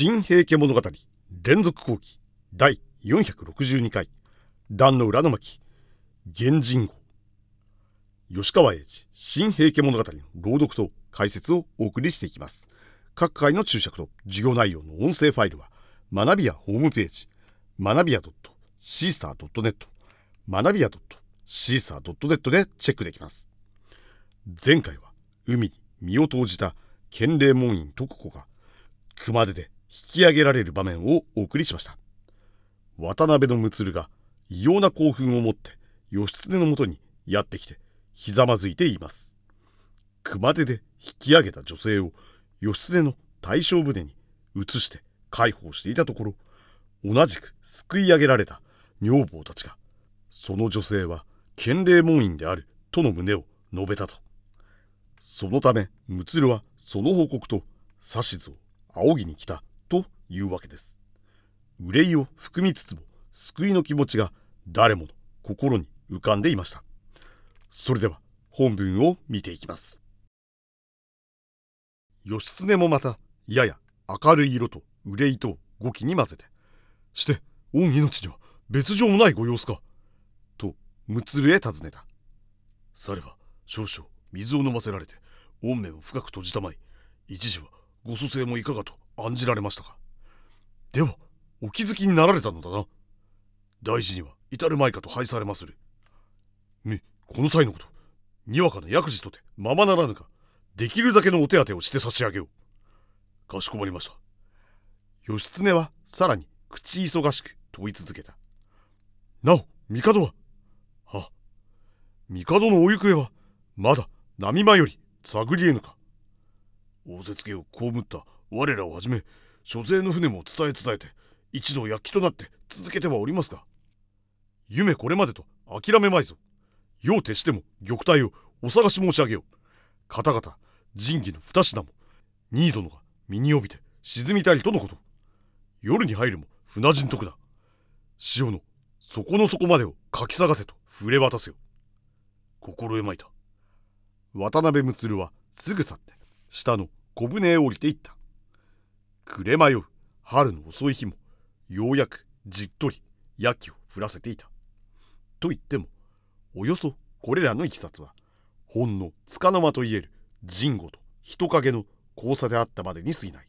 新平家物語連続後期第462回壇の裏の巻源人号。吉川英治新平家物語の朗読と解説をお送りしていきます。各回の注釈と授業内容の音声ファイルは学びやホームページ学びや .caesar.net 学びや .caesar.net でチェックできます。前回は海に身を投じた建礼門院徳子が熊手で引き上げられる場面をお送りしました。渡辺の睦が異様な興奮を持って義経のもとにやってきてひざまずいています。熊手で引き上げた女性を義経の大将船に移して介抱していたところ同じくすくい上げられた女房たちがその女性は建礼門院であるとの旨を述べたと。そのため睦はその報告と指図を仰ぎに来た。いうわけです。憂いを含みつつも救いの気持ちが誰もの心に浮かんでいました。それでは本文を見ていきます。義経もまたやや明るい色と憂いと語気に混ぜてして御命には別状もないご様子かと睦へ尋ねた。されば少々水を飲ませられて御目を深く閉じたまい一時はご蘇生もいかがと案じられましたか？ではお気づきになられたのだな。大事には至るまいかと拝されまする。みこの際のことにわかな薬事とてままならぬかできるだけのお手当てをして差し上げよう。かしこまりました。義経はさらに口忙しく問い続けた。なお帝はは帝のお行方はまだ波間より探りえぬか。大絶家を被った我らをはじめ諸勢の船も伝え伝えて一度躍起となって続けてはおりますが夢これまでと諦めまいぞ。用徹しても玉体をお探し申し上げよう。方々仁義の二品も二殿が身に帯びて沈みたりとのこと。夜に入るも船人徳だ。潮の底の底までをかき探せと触れ渡せよ。心得まいた。渡辺睦はすぐ去って下の小舟へ降りていった。暮れ迷う。春の遅い日もようやくじっとり焼きを降らせていた。と言ってもおよそこれらのいきさつはほんの束の間といえる神護と人影の交差であったまでに過ぎない。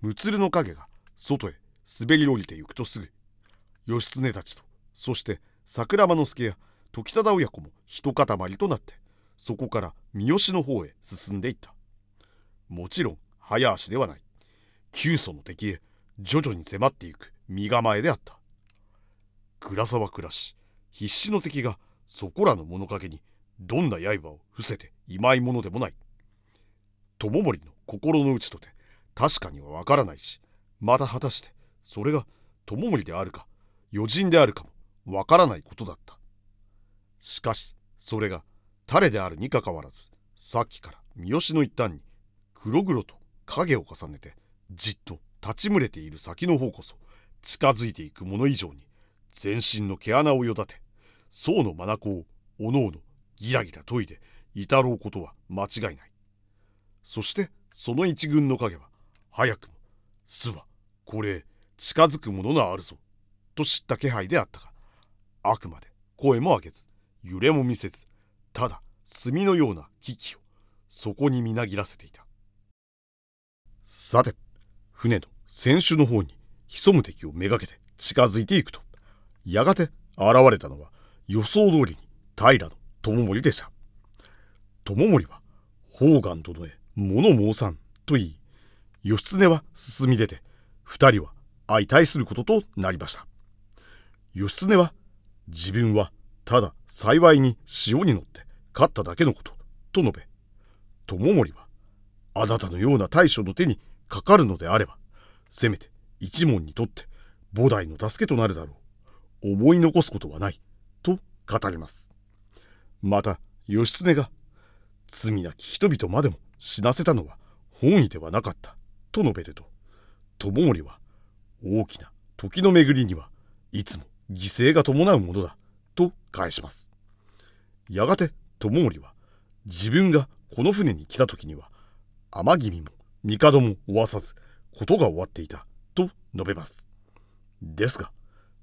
睦の影が外へ滑り降りてゆくとすぐ義経たちとそして桜間之助や時忠親子も一塊となってそこから三好の方へ進んでいった。もちろん早足ではない。急祖の敵へ徐々に迫っていく身構えであった。倉沢暮らし必死の敵がそこらの物陰にどんな刃を伏せていまいものでもない。友森の心の内とて確かにはわからないしまた果たしてそれが友森であるか余人であるかもわからないことだった。しかしそれが誰であるにかかわらずさっきから三好の一端に黒々と影を重ねてじっと立ち群れている先の方こそ近づいていくもの以上に全身の毛穴をよだて宋の眼をおのおのギラギラ研いで至ろうことは間違いない。そしてその一軍の影は早くも巣はこれ近づくものがあるぞと知った気配であったがあくまで声も上げず揺れも見せずただ墨のような危機をそこにみなぎらせていた。さて船の船首の方に潜む敵をめがけて近づいていくとやがて現れたのは予想通りに平の友森でした。友森は宝願殿へ物申さんと言い義経は進み出て二人は相対することとなりました。義経は自分はただ幸いに潮に乗って勝っただけのことと述べ友森はあなたのような大将の手にかかるのであればせめて一門にとって菩提の助けとなるだろう。思い残すことはないと語ります。また義経が罪なき人々までも死なせたのは本意ではなかったと述べると友森は大きな時の巡りにはいつも犠牲が伴うものだと返します。やがて友森は自分がこの船に来た時には天君も帝も追わさずことが終わっていたと述べます。ですが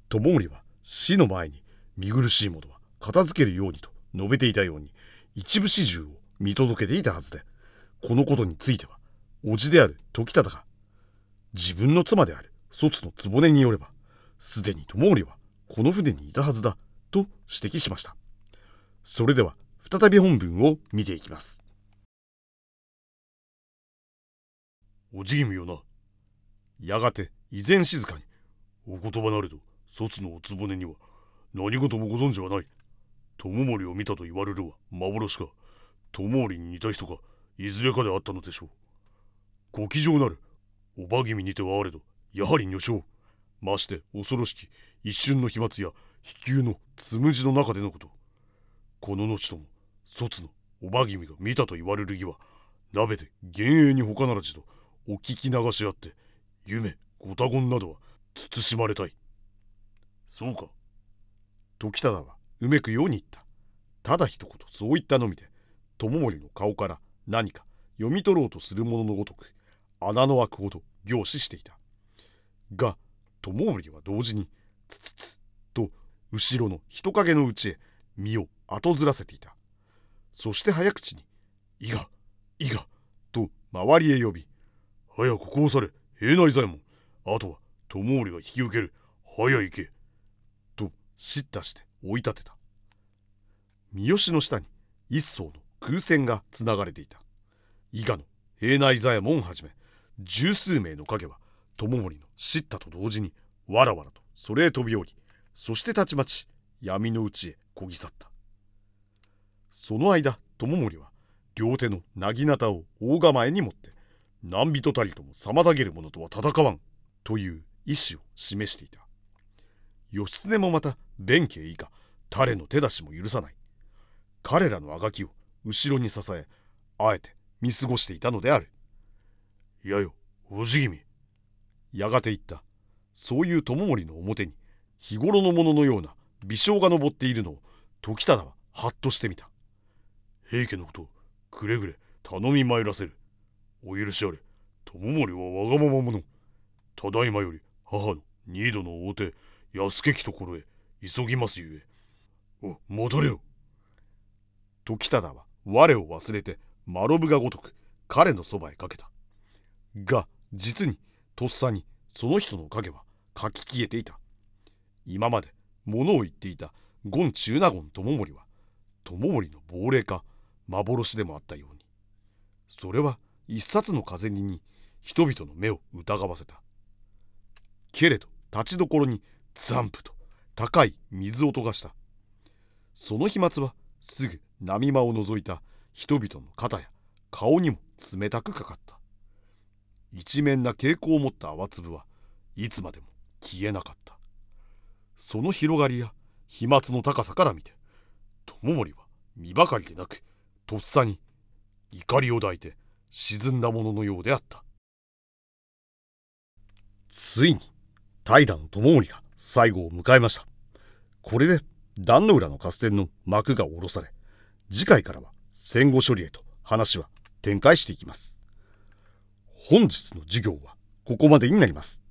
友森は死の前に見苦しいものは片付けるようにと述べていたように一部始終を見届けていたはずでこのことについては叔父である時忠が自分の妻である卒の局によればすでに友森はこの船にいたはずだと指摘しました。それでは再び本文を見ていきます。おじぎみよな。やがて依然静かに。お言葉なれど卒のお局には何事もご存知はない。友森を見たと言われるは幻か。友森に似た人かいずれかであったのでしょう。ご騎乗なるおば君にてはあれどやはり女性まして恐ろしき一瞬の飛沫や飛球のつむじの中でのこと。この後とも卒のおば君が見たと言われる儀は鍋で幻影に他ならずとお聞き流しあって夢ご多言などは慎まれたい。そうか。時忠はうめくように言った。ただ一言そう言ったのみで友森の顔から何か読み取ろうとするもののごとく穴の開くほど凝視していた。が友森は同時につつつと後ろの人影のうちへ身を後ずらせていた。そして早口に「伊賀伊賀」と周りへ呼び「早くこうされ。平内左衛門あとは友森が引き受ける。早行け」と叱咤して追い立てた。三好の下に一層の空戦がつながれていた。伊賀の平内左衛門をはじめ十数名の影は友森の叱咤と同時にわらわらとそれへ飛び降りそしてたちまち闇の内へこぎ去った。その間友森は両手の薙刀を大構えに持って何人たりとも妨げる者とは戦わんという意志を示していた。義経もまた弁慶以下誰の手出しも許さない。彼らのあがきを後ろに支えあえて見過ごしていたのである。やよおじぎみ。やがて言った。そういう友森の表に日頃のもののような微笑が昇っているのを時忠ははっとしてみた。平家のことをくれぐれ頼み参らせる。お許しあれ。友森はわがまま者。ただいまより母の二度の大手安家きところへ急ぎますゆえ。お戻れよ。時忠は我を忘れてマロブがごとく彼のそばへかけた。が実にとっさにその人の影はかき消えていた。今まで物を言っていたゴン中納言友森は友森の亡霊か幻でもあったように。それは一冊の風に人々の目を疑わせた。けれど立ちどころにザンプと高い水音がした。その飛沫はすぐ波間を覗いた人々の肩や顔にも冷たくかかった。一面な蛍光を持った泡粒はいつまでも消えなかった。その広がりや飛沫の高さから見て友森は身ばかりでなくとっさに怒りを抱いて沈んだもののようであった。ついに平の友森が最後を迎えました。これで壇の浦の合戦の幕が下ろされ次回からは戦後処理へと話は展開していきます。本日の授業はここまでになります。